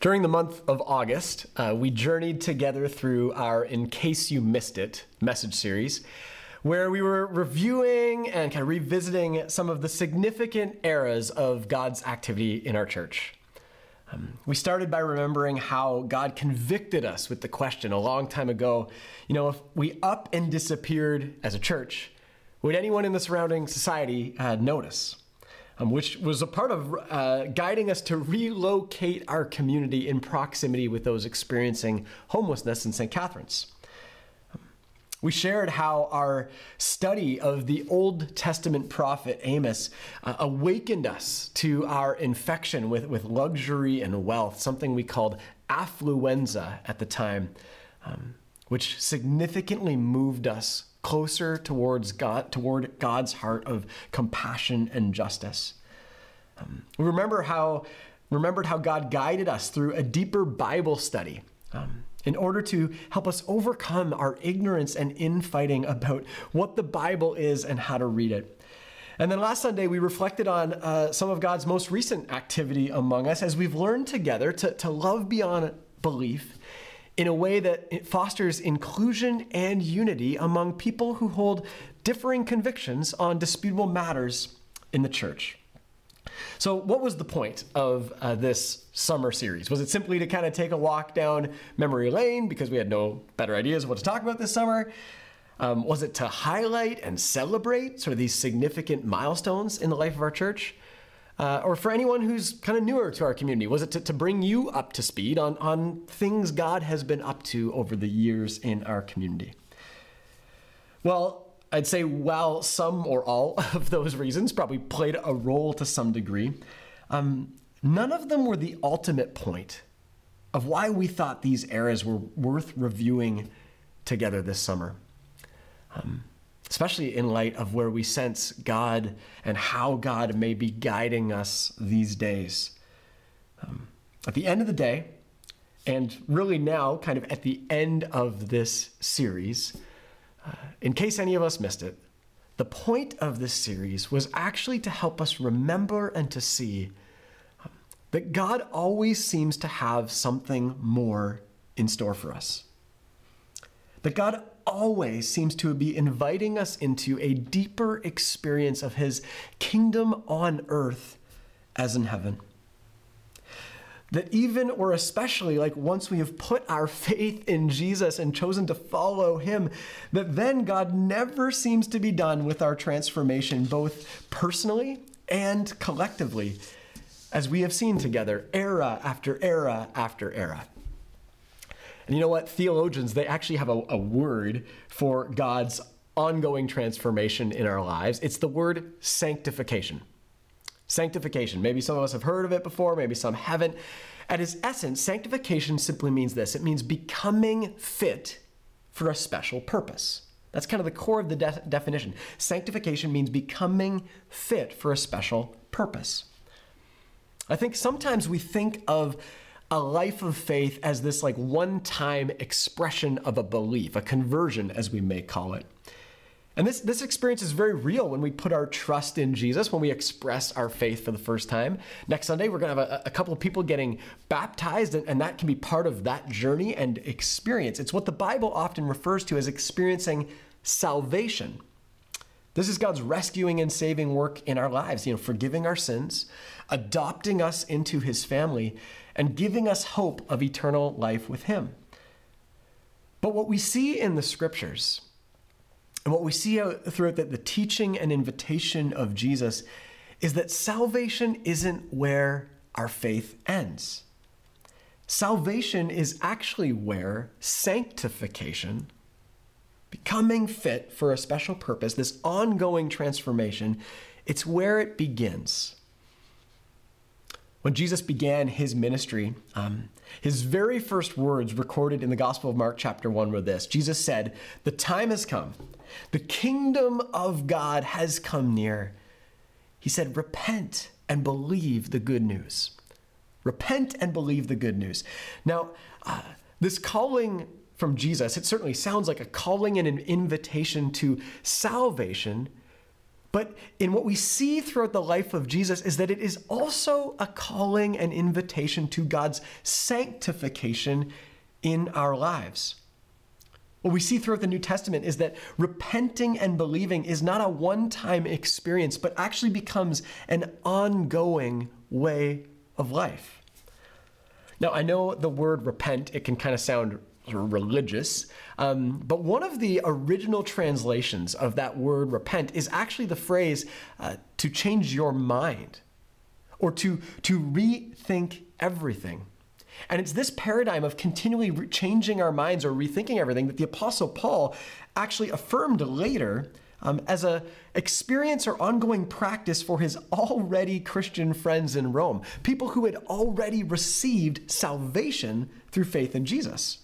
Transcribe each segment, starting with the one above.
During the month of August, uh, we journeyed together through our In Case You Missed It message series, where we were reviewing and kind of revisiting some of the significant eras of God's activity in our church. Um, we started by remembering how God convicted us with the question a long time ago you know, if we up and disappeared as a church, would anyone in the surrounding society uh, notice? Um, which was a part of uh, guiding us to relocate our community in proximity with those experiencing homelessness in St. Catharines. We shared how our study of the Old Testament prophet Amos uh, awakened us to our infection with, with luxury and wealth, something we called affluenza at the time, um, which significantly moved us closer towards God, toward God's heart of compassion and justice. Um, we remember how remembered how God guided us through a deeper Bible study. Um, in order to help us overcome our ignorance and infighting about what the Bible is and how to read it. And then last Sunday, we reflected on uh, some of God's most recent activity among us as we've learned together to, to love beyond belief in a way that fosters inclusion and unity among people who hold differing convictions on disputable matters in the church. So, what was the point of uh, this summer series? Was it simply to kind of take a walk down memory lane because we had no better ideas of what to talk about this summer? Um, was it to highlight and celebrate sort of these significant milestones in the life of our church? Uh, or for anyone who's kind of newer to our community, was it to, to bring you up to speed on, on things God has been up to over the years in our community? Well, I'd say while some or all of those reasons probably played a role to some degree, um, none of them were the ultimate point of why we thought these eras were worth reviewing together this summer. Um, especially in light of where we sense God and how God may be guiding us these days. Um, at the end of the day, and really now, kind of at the end of this series, uh, in case any of us missed it, the point of this series was actually to help us remember and to see um, that God always seems to have something more in store for us. That God always seems to be inviting us into a deeper experience of his kingdom on earth as in heaven. That even or especially, like once we have put our faith in Jesus and chosen to follow him, that then God never seems to be done with our transformation, both personally and collectively, as we have seen together, era after era after era. And you know what? Theologians, they actually have a, a word for God's ongoing transformation in our lives. It's the word sanctification. Sanctification. Maybe some of us have heard of it before, maybe some haven't. At its essence, sanctification simply means this it means becoming fit for a special purpose. That's kind of the core of the de- definition. Sanctification means becoming fit for a special purpose. I think sometimes we think of a life of faith as this like one time expression of a belief, a conversion, as we may call it. And this, this experience is very real when we put our trust in Jesus, when we express our faith for the first time. Next Sunday, we're going to have a, a couple of people getting baptized, and, and that can be part of that journey and experience. It's what the Bible often refers to as experiencing salvation. This is God's rescuing and saving work in our lives, you know, forgiving our sins, adopting us into his family, and giving us hope of eternal life with Him. But what we see in the scriptures, and what we see throughout the, the teaching and invitation of Jesus, is that salvation isn't where our faith ends. Salvation is actually where sanctification, becoming fit for a special purpose, this ongoing transformation, it's where it begins. When Jesus began his ministry, um, his very first words recorded in the Gospel of Mark, chapter 1, were this Jesus said, The time has come, the kingdom of God has come near. He said, Repent and believe the good news. Repent and believe the good news. Now, uh, this calling from Jesus, it certainly sounds like a calling and an invitation to salvation But in what we see throughout the life of Jesus is that it is also a calling and invitation to God's sanctification in our lives. What we see throughout the New Testament is that repenting and believing is not a one time experience, but actually becomes an ongoing way of life. Now, I know the word repent, it can kind of sound religious, um, but one of the original translations of that word repent is actually the phrase uh, to change your mind or to, to rethink everything. And it's this paradigm of continually re- changing our minds or rethinking everything that the Apostle Paul actually affirmed later um, as a experience or ongoing practice for his already Christian friends in Rome, people who had already received salvation through faith in Jesus.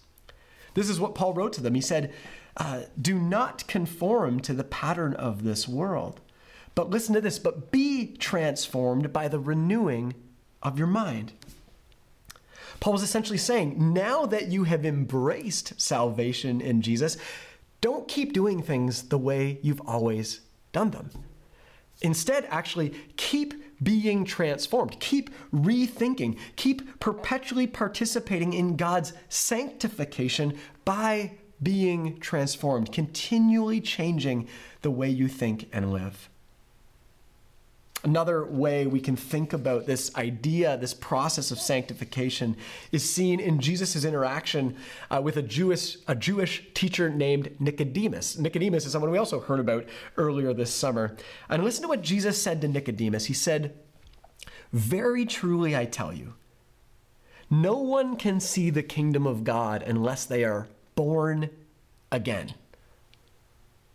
This is what Paul wrote to them. He said, uh, "Do not conform to the pattern of this world, but listen to this: but be transformed by the renewing of your mind." Paul was essentially saying, now that you have embraced salvation in Jesus, don't keep doing things the way you've always done them. Instead, actually, keep being transformed, keep rethinking, keep perpetually participating in God's sanctification by being transformed, continually changing the way you think and live. Another way we can think about this idea, this process of sanctification, is seen in Jesus' interaction uh, with a Jewish, a Jewish teacher named Nicodemus. Nicodemus is someone we also heard about earlier this summer. And listen to what Jesus said to Nicodemus. He said, Very truly I tell you, no one can see the kingdom of God unless they are born again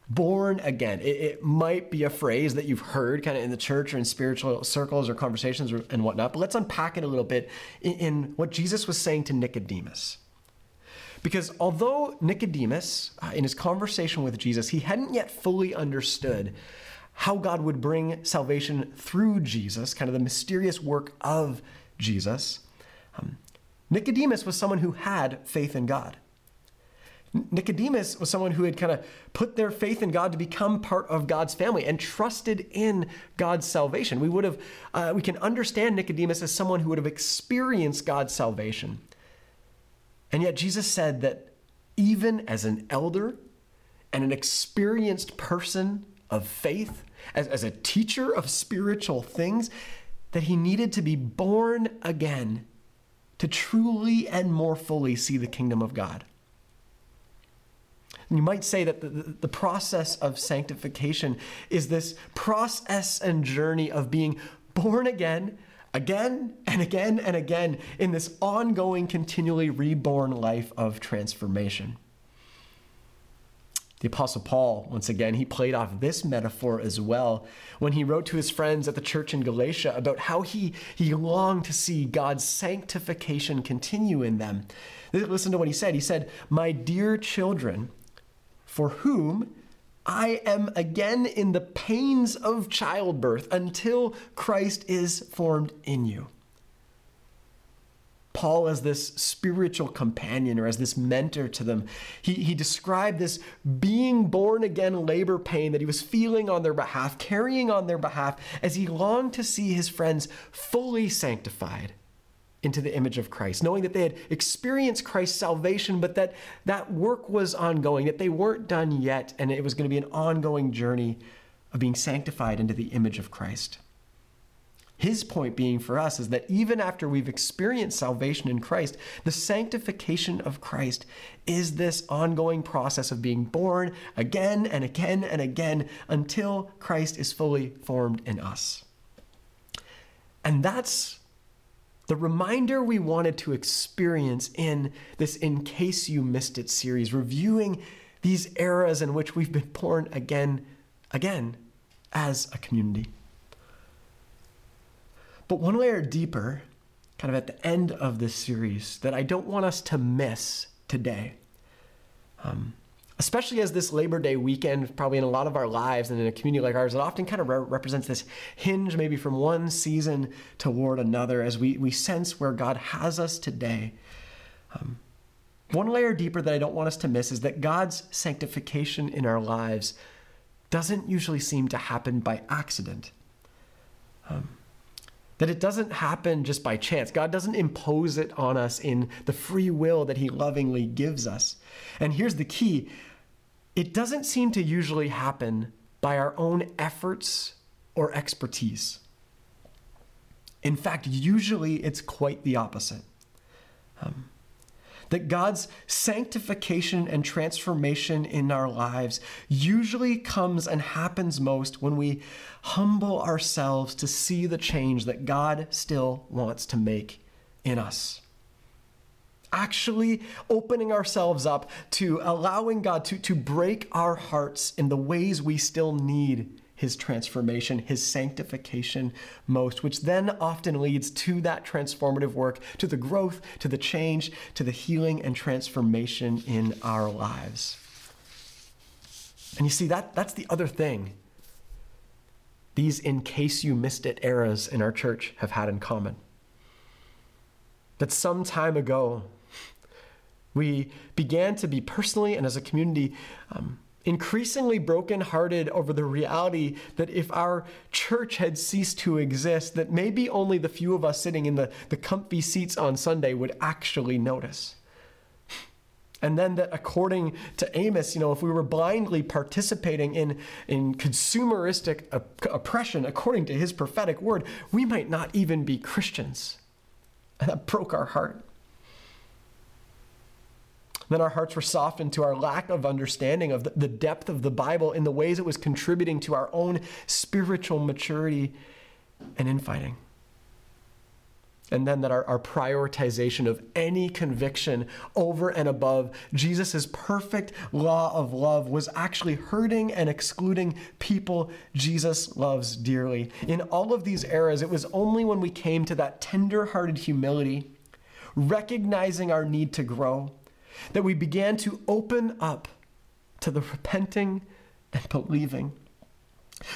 born again. It, it, might be a phrase that you've heard kind of in the church or in spiritual circles or conversations or, and whatnot, but let's unpack it a little bit in, in what Jesus was saying to Nicodemus. Because although Nicodemus, uh, in his conversation with Jesus, he hadn't yet fully understood how God would bring salvation through Jesus, kind of the mysterious work of Jesus, um, Nicodemus was someone who had faith in God. Nicodemus was someone who had kind of put their faith in God to become part of God's family and trusted in God's salvation. We would have, uh, we can understand Nicodemus as someone who would have experienced God's salvation. And yet Jesus said that even as an elder and an experienced person of faith, as, as a teacher of spiritual things, that he needed to be born again to truly and more fully see the kingdom of God. And you might say that the, the process of sanctification is this process and journey of being born again, again and again and again in this ongoing, continually reborn life of transformation. The Apostle Paul, once again, he played off this metaphor as well when he wrote to his friends at the church in Galatia about how he, he longed to see God's sanctification continue in them. Listen to what he said. He said, My dear children, for whom I am again in the pains of childbirth until Christ is formed in you. Paul, as this spiritual companion or as this mentor to them, he, he described this being born again labor pain that he was feeling on their behalf, carrying on their behalf, as he longed to see his friends fully sanctified into the image of Christ, knowing that they had experienced Christ's salvation, but that that work was ongoing, that they weren't done yet, and it was going to be an ongoing journey of being sanctified into the image of Christ. His point being for us is that even after we've experienced salvation in Christ, the sanctification of Christ is this ongoing process of being born again and again and again until Christ is fully formed in us. And that's the reminder we wanted to experience in this In Case You Missed It series, reviewing these eras in which we've been born again, again, as a community. But one layer deeper, kind of at the end of this series, that I don't want us to miss today. Um, especially as this Labor Day weekend, probably in a lot of our lives and in a community like ours, it often kind of re- represents this hinge maybe from one season toward another as we, we sense where God has us today. Um, one layer deeper that I don't want us to miss is that God's sanctification in our lives doesn't usually seem to happen by accident. Um, that it doesn't happen just by chance. God doesn't impose it on us in the free will that He lovingly gives us. And here's the key it doesn't seem to usually happen by our own efforts or expertise. In fact, usually it's quite the opposite. Um, that God's sanctification and transformation in our lives usually comes and happens most when we humble ourselves to see the change that God still wants to make in us. Actually, opening ourselves up to allowing God to, to break our hearts in the ways we still need his transformation, his sanctification most, which then often leads to that transformative work, to the growth, to the change, to the healing and transformation in our lives. And you see, that, that's the other thing these in case you missed it eras in our church have had in common. That some time ago, we began to be personally and as a community um, increasingly brokenhearted over the reality that if our church had ceased to exist, that maybe only the few of us sitting in the, the comfy seats on Sunday would actually notice. And then that according to Amos, you know, if we were blindly participating in, in consumeristic op- oppression according to his prophetic word, we might not even be Christians. And that broke our heart. Then our hearts were softened to our lack of understanding of the depth of the Bible in the ways it was contributing to our own spiritual maturity and infighting. And then that our, our prioritization of any conviction over and above Jesus' perfect law of love was actually hurting and excluding people Jesus loves dearly. In all of these eras, it was only when we came to that tender hearted humility, recognizing our need to grow, that we began to open up to the repenting and believing,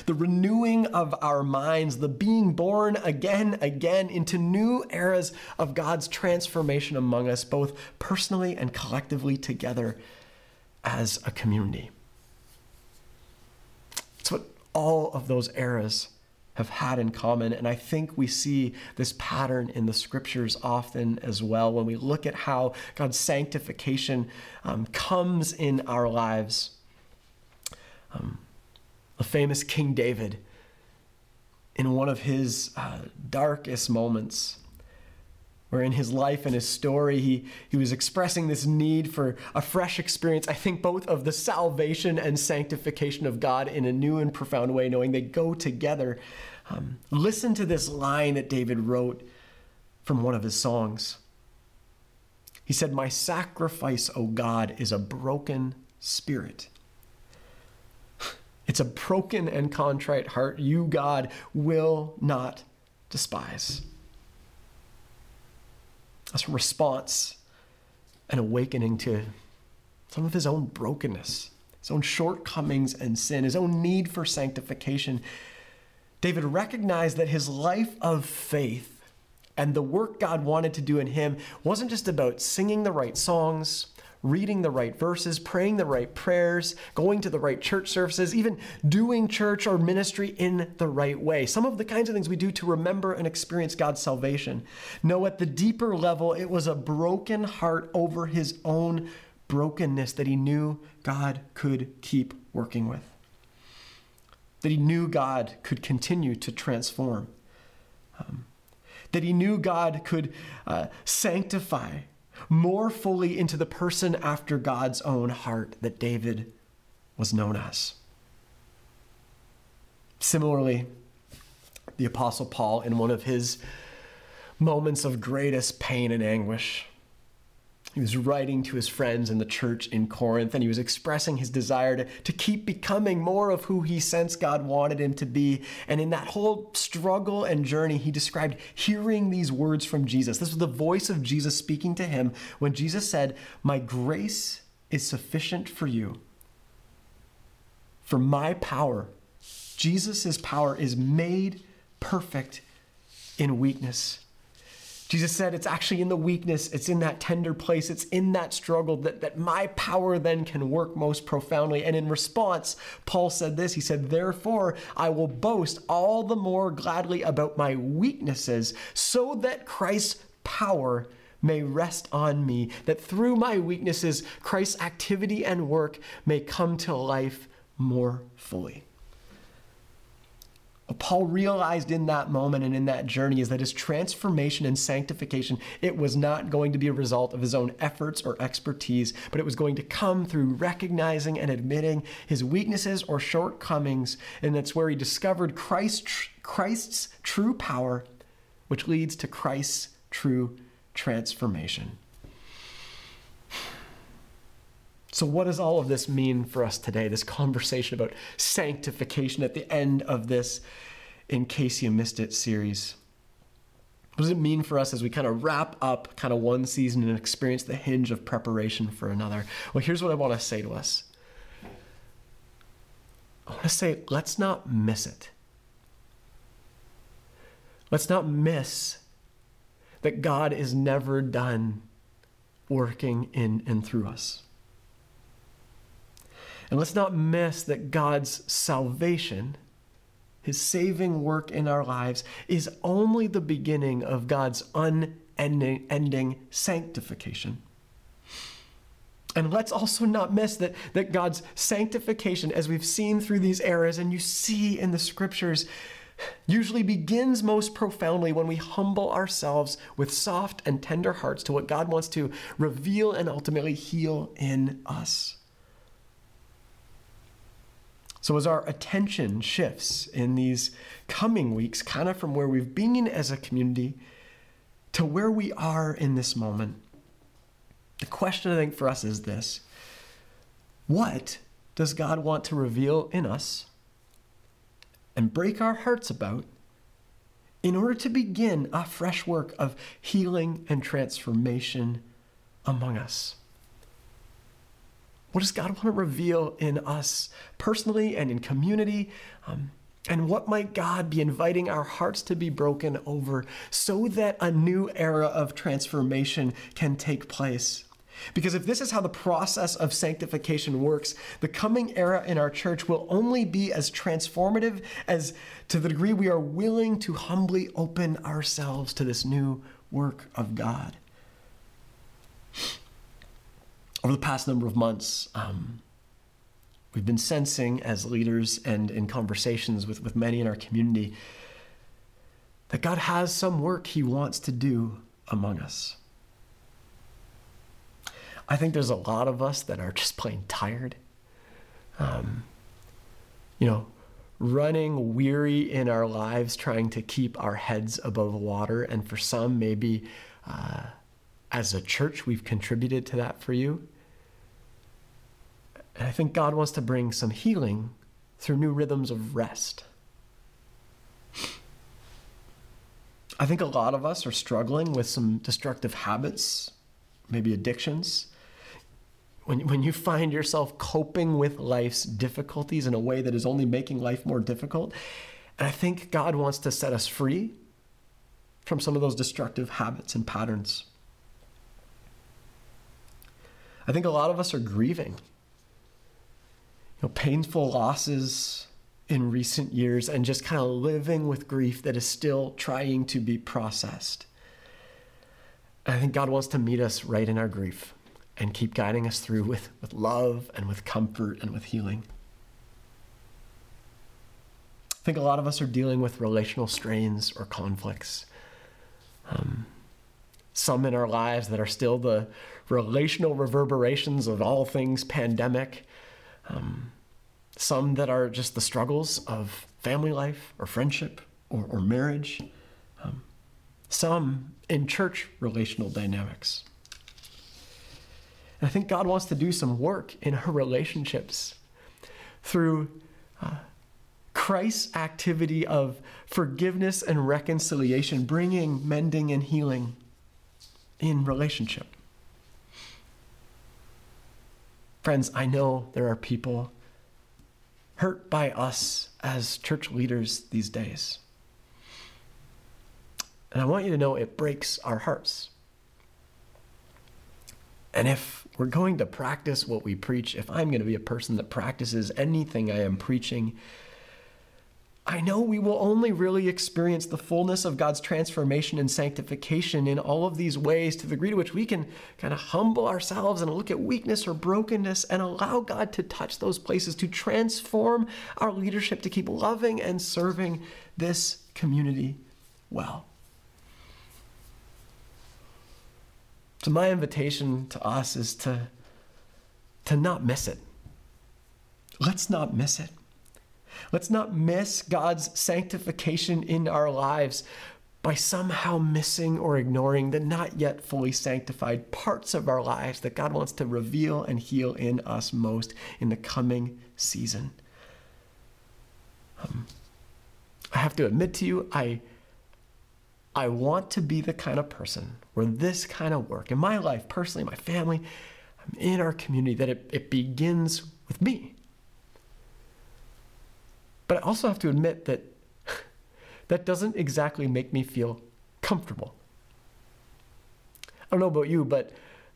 the renewing of our minds, the being born again, again into new eras of God's transformation among us, both personally and collectively together as a community. It's what all of those eras have had in common. And I think we see this pattern in the scriptures often as well when we look at how God's sanctification um, comes in our lives. Um, the famous King David, in one of his uh, darkest moments, where in his life and his story he, he was expressing this need for a fresh experience. I think both of the salvation and sanctification of god in a new and profound way knowing they go together. Um, listen to this line that david wrote from one of his songs. He said my sacrifice o god is a broken spirit. It's a broken and contrite heart you god will not despise a response, an awakening to some of his own brokenness, his own shortcomings and sin, his own need for sanctification. David recognized that his life of faith and the work God wanted to do in him wasn't just about singing the right songs reading the right verses, praying the right prayers, going to the right church services, even doing church or ministry in the right way. Some of the kinds of things we do to remember and experience God's salvation. No, at the deeper level, it was a broken heart over his own brokenness that he knew God could keep working with. That he knew God could continue to transform. Um, that he knew God could uh, sanctify more fully into the person after God's own heart that David was known as. Similarly, the Apostle Paul, in one of his moments of greatest pain and anguish, he was writing to his friends in the church in Corinth, and he was expressing his desire to, to keep becoming more of who he sensed God wanted him to be. And in that whole struggle and journey, he described hearing these words from Jesus. This was the voice of Jesus speaking to him when Jesus said, My grace is sufficient for you. For my power, Jesus' power is made perfect in weakness. Jesus said it's actually in the weakness, it's in that tender place, it's in that struggle that, that my power then can work most profoundly. And in response, Paul said this He said, Therefore, I will boast all the more gladly about my weaknesses, so that Christ's power may rest on me, that through my weaknesses, Christ's activity and work may come to life more fully. What Paul realized in that moment and in that journey is that his transformation and sanctification, it was not going to be a result of his own efforts or expertise, but it was going to come through recognizing and admitting his weaknesses or shortcomings. And that's where he discovered Christ, Christ's true power, which leads to Christ's true transformation. So, what does all of this mean for us today? This conversation about sanctification at the end of this In Case You Missed It series. What does it mean for us as we kind of wrap up kind of one season and experience the hinge of preparation for another? Well, here's what I want to say to us I want to say, let's not miss it. Let's not miss that God is never done working in and through us. And let's not miss that God's salvation, his saving work in our lives, is only the beginning of God's unending ending sanctification. And let's also not miss that, that God's sanctification, as we've seen through these eras, and you see in the scriptures, usually begins most profoundly when we humble ourselves with soft and tender hearts to what God wants to reveal and ultimately heal in us. So, as our attention shifts in these coming weeks, kind of from where we've been as a community to where we are in this moment, the question I think for us is this What does God want to reveal in us and break our hearts about in order to begin a fresh work of healing and transformation among us? What does God want to reveal in us personally and in community? Um, and what might God be inviting our hearts to be broken over so that a new era of transformation can take place? Because if this is how the process of sanctification works, the coming era in our church will only be as transformative as to the degree we are willing to humbly open ourselves to this new work of God over the past number of months, um, we've been sensing as leaders and in conversations with, with many in our community that God has some work He wants to do among us. I think there's a lot of us that are just plain tired. Um, you know, running weary in our lives, trying to keep our heads above water. And for some, maybe uh, as a church, we've contributed to that for you. And I think God wants to bring some healing through new rhythms of rest. I think a lot of us are struggling with some destructive habits, maybe addictions. When, when you find yourself coping with life's difficulties in a way that is only making life more difficult, and I think God wants to set us free from some of those destructive habits and patterns. I think a lot of us are grieving know, painful losses in recent years and just kind of living with grief that is still trying to be processed. I think God wants to meet us right in our grief and keep guiding us through with, with love and with comfort and with healing. I think a lot of us are dealing with relational strains or conflicts. Um, some in our lives that are still the relational reverberations of all things pandemic, um, some that are just the struggles of family life or friendship or, or marriage. Um, some in church relational dynamics. And I think God wants to do some work in our relationships through uh, Christ's activity of forgiveness and reconciliation, bringing mending and healing in relationship. Friends, I know there are people hurt by us as church leaders these days. And I want you to know it breaks our hearts. And if we're going to practice what we preach, if I'm going to be a person that practices anything I am preaching, I know we will only really experience the fullness of God's transformation and sanctification in all of these ways to the degree to which we can kind of humble ourselves and look at weakness or brokenness and allow God to touch those places to transform our leadership to keep loving and serving this community well. So, my invitation to us is to, to not miss it. Let's not miss it. Let's not miss God's sanctification in our lives by somehow missing or ignoring the not yet fully sanctified parts of our lives that God wants to reveal and heal in us most in the coming season. Um, I have to admit to you, I I want to be the kind of person where this kind of work in my life, personally, my family, in our community, that it, it begins with me. But I also have to admit that that doesn't exactly make me feel comfortable. I don't know about you, but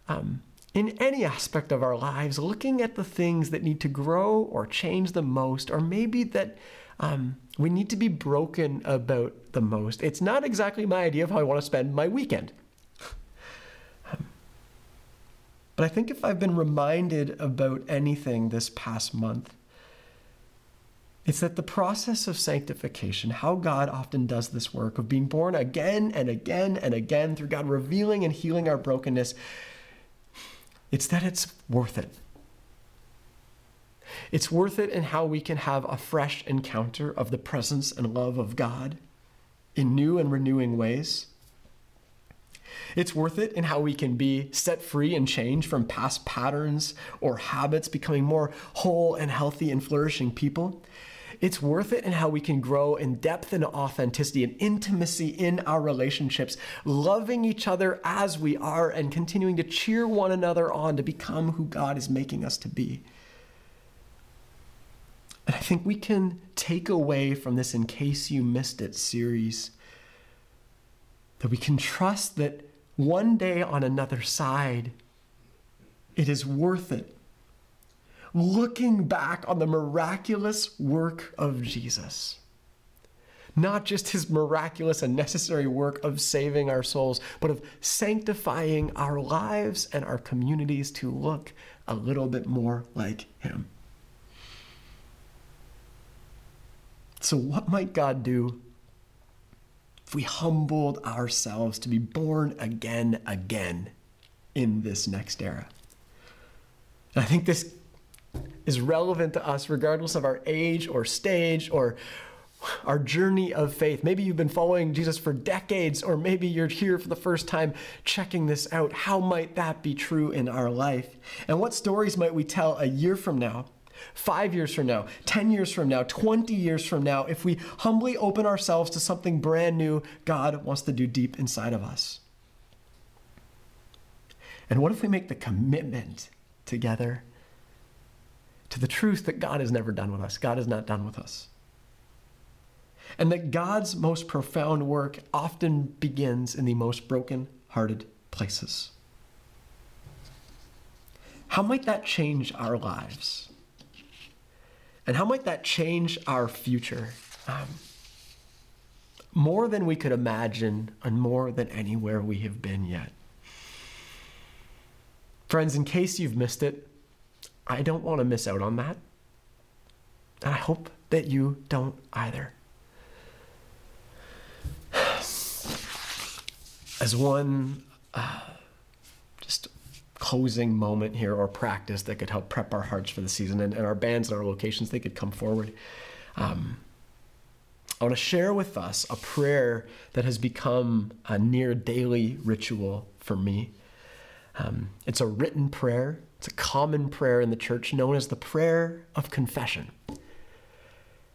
um, in any aspect of our lives, looking at the things that need to grow or change the most, or maybe that um, we need to be broken about the most. It's not exactly my idea of how I want to spend my weekend. Um, but I think if I've been reminded about anything this past month, it's that the process of sanctification, how God often does this work of being born again and again and again through God revealing and healing our brokenness, it's that it's worth it. It's worth it in how we can have a fresh encounter of the presence and love of God in new and renewing ways. It's worth it in how we can be set free and changed from past patterns or habits, becoming more whole and healthy and flourishing people. It's worth it and how we can grow in depth and authenticity and intimacy in our relationships, loving each other as we are and continuing to cheer one another on to become who God is making us to be. And I think we can take away from this In Case You Missed It series that we can trust that one day on another side, it is worth it. Looking back on the miraculous work of Jesus. Not just his miraculous and necessary work of saving our souls, but of sanctifying our lives and our communities to look a little bit more like him. So, what might God do if we humbled ourselves to be born again, again in this next era? I think this is relevant to us regardless of our age or stage or our journey of faith. Maybe you've been following Jesus for decades, or maybe you're here for the first time checking this out. How might that be true in our life? And what stories might we tell a year from now five years from now, 10 years from now, 20 years from now, if we humbly open ourselves to something brand new God wants to do deep inside of us? And what if we make the commitment together to the truth that God is never done with us? God is not done with us. And that God's most profound work often begins in the most broken hearted places. How might that change our lives? And how might that change our future? Um, more than we could imagine, and more than anywhere we have been yet. Friends, in case you've missed it, I don't want to miss out on that. And I hope that you don't either. As one uh, just closing moment here or practice that could help prep our hearts for the season and, and our bands and our locations, they could come forward. Um, I want to share with us a prayer that has become a near daily ritual for me. Um, it's a written prayer, it's a common prayer in the church known as the prayer of confession.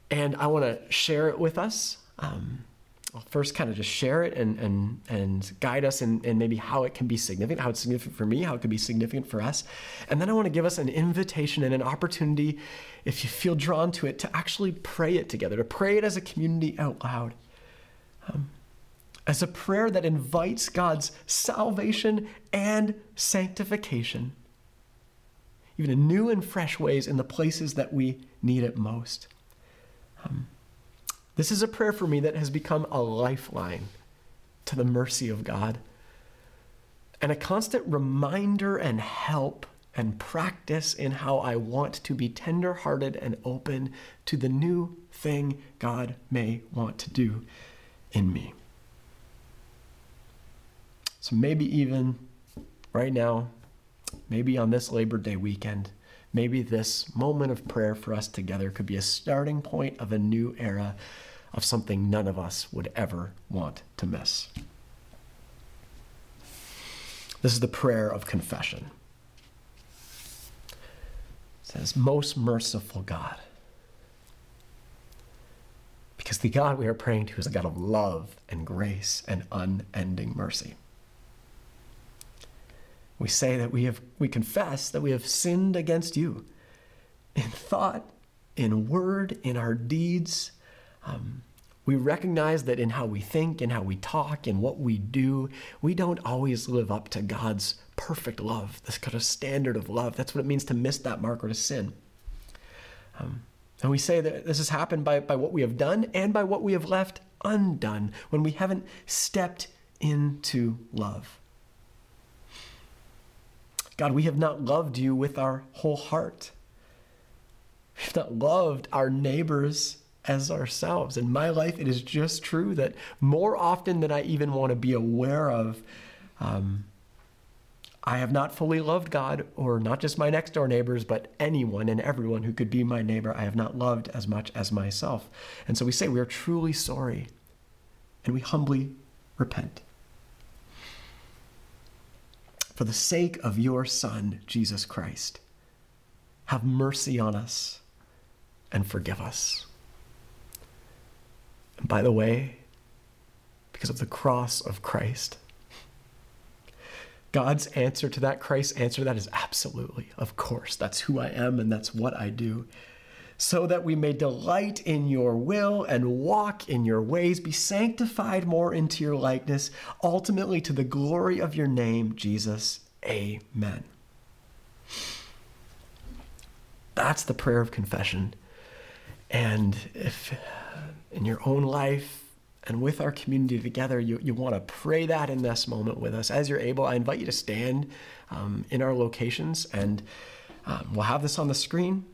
And I want to share it with us. Um, I'll first kind of just share it and and and guide us in, in maybe how it can be significant, how it's significant for me, how it could be significant for us. And then I want to give us an invitation and an opportunity, if you feel drawn to it, to actually pray it together, to pray it as a community out loud. Um, as a prayer that invites God's salvation and sanctification, even in new and fresh ways in the places that we need it most. Um, this is a prayer for me that has become a lifeline to the mercy of God and a constant reminder and help and practice in how I want to be tenderhearted and open to the new thing God may want to do in me. So maybe even right now, maybe on this Labor Day weekend, maybe this moment of prayer for us together could be a starting point of a new era of something none of us would ever want to miss. This is the prayer of confession. It says, Most merciful God. Because the God we are praying to is a God of love and grace and unending mercy. We say that we have we confess that we have sinned against you in thought, in word, in our deeds. Um, we recognize that in how we think, in how we talk, in what we do, we don't always live up to God's perfect love, this kind of standard of love. That's what it means to miss that mark or to sin. Um, and we say that this has happened by, by what we have done and by what we have left undone when we haven't stepped into love. God, we have not loved you with our whole heart. We've not loved our neighbors as ourselves. In my life, it is just true that more often than I even want to be aware of, um, I have not fully loved God, or not just my next door neighbors, but anyone and everyone who could be my neighbor. I have not loved as much as myself. And so we say we are truly sorry and we humbly repent. For the sake of your Son, Jesus Christ, have mercy on us and forgive us. And by the way, because of the cross of Christ, God's answer to that, Christ's answer to that is absolutely, of course. That's who I am and that's what I do. So that we may delight in your will and walk in your ways, be sanctified more into your likeness, ultimately to the glory of your name, Jesus. Amen. That's the prayer of confession. And if in your own life and with our community together, you, you want to pray that in this moment with us. As you're able, I invite you to stand um, in our locations and um, we'll have this on the screen.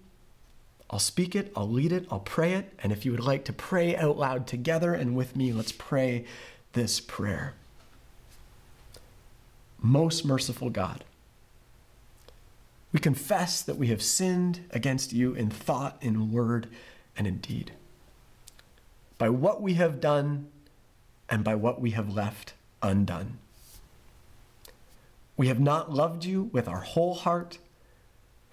I'll speak it, I'll lead it, I'll pray it. And if you would like to pray out loud together and with me, let's pray this prayer. Most merciful God, we confess that we have sinned against you in thought, in word, and in deed by what we have done and by what we have left undone. We have not loved you with our whole heart.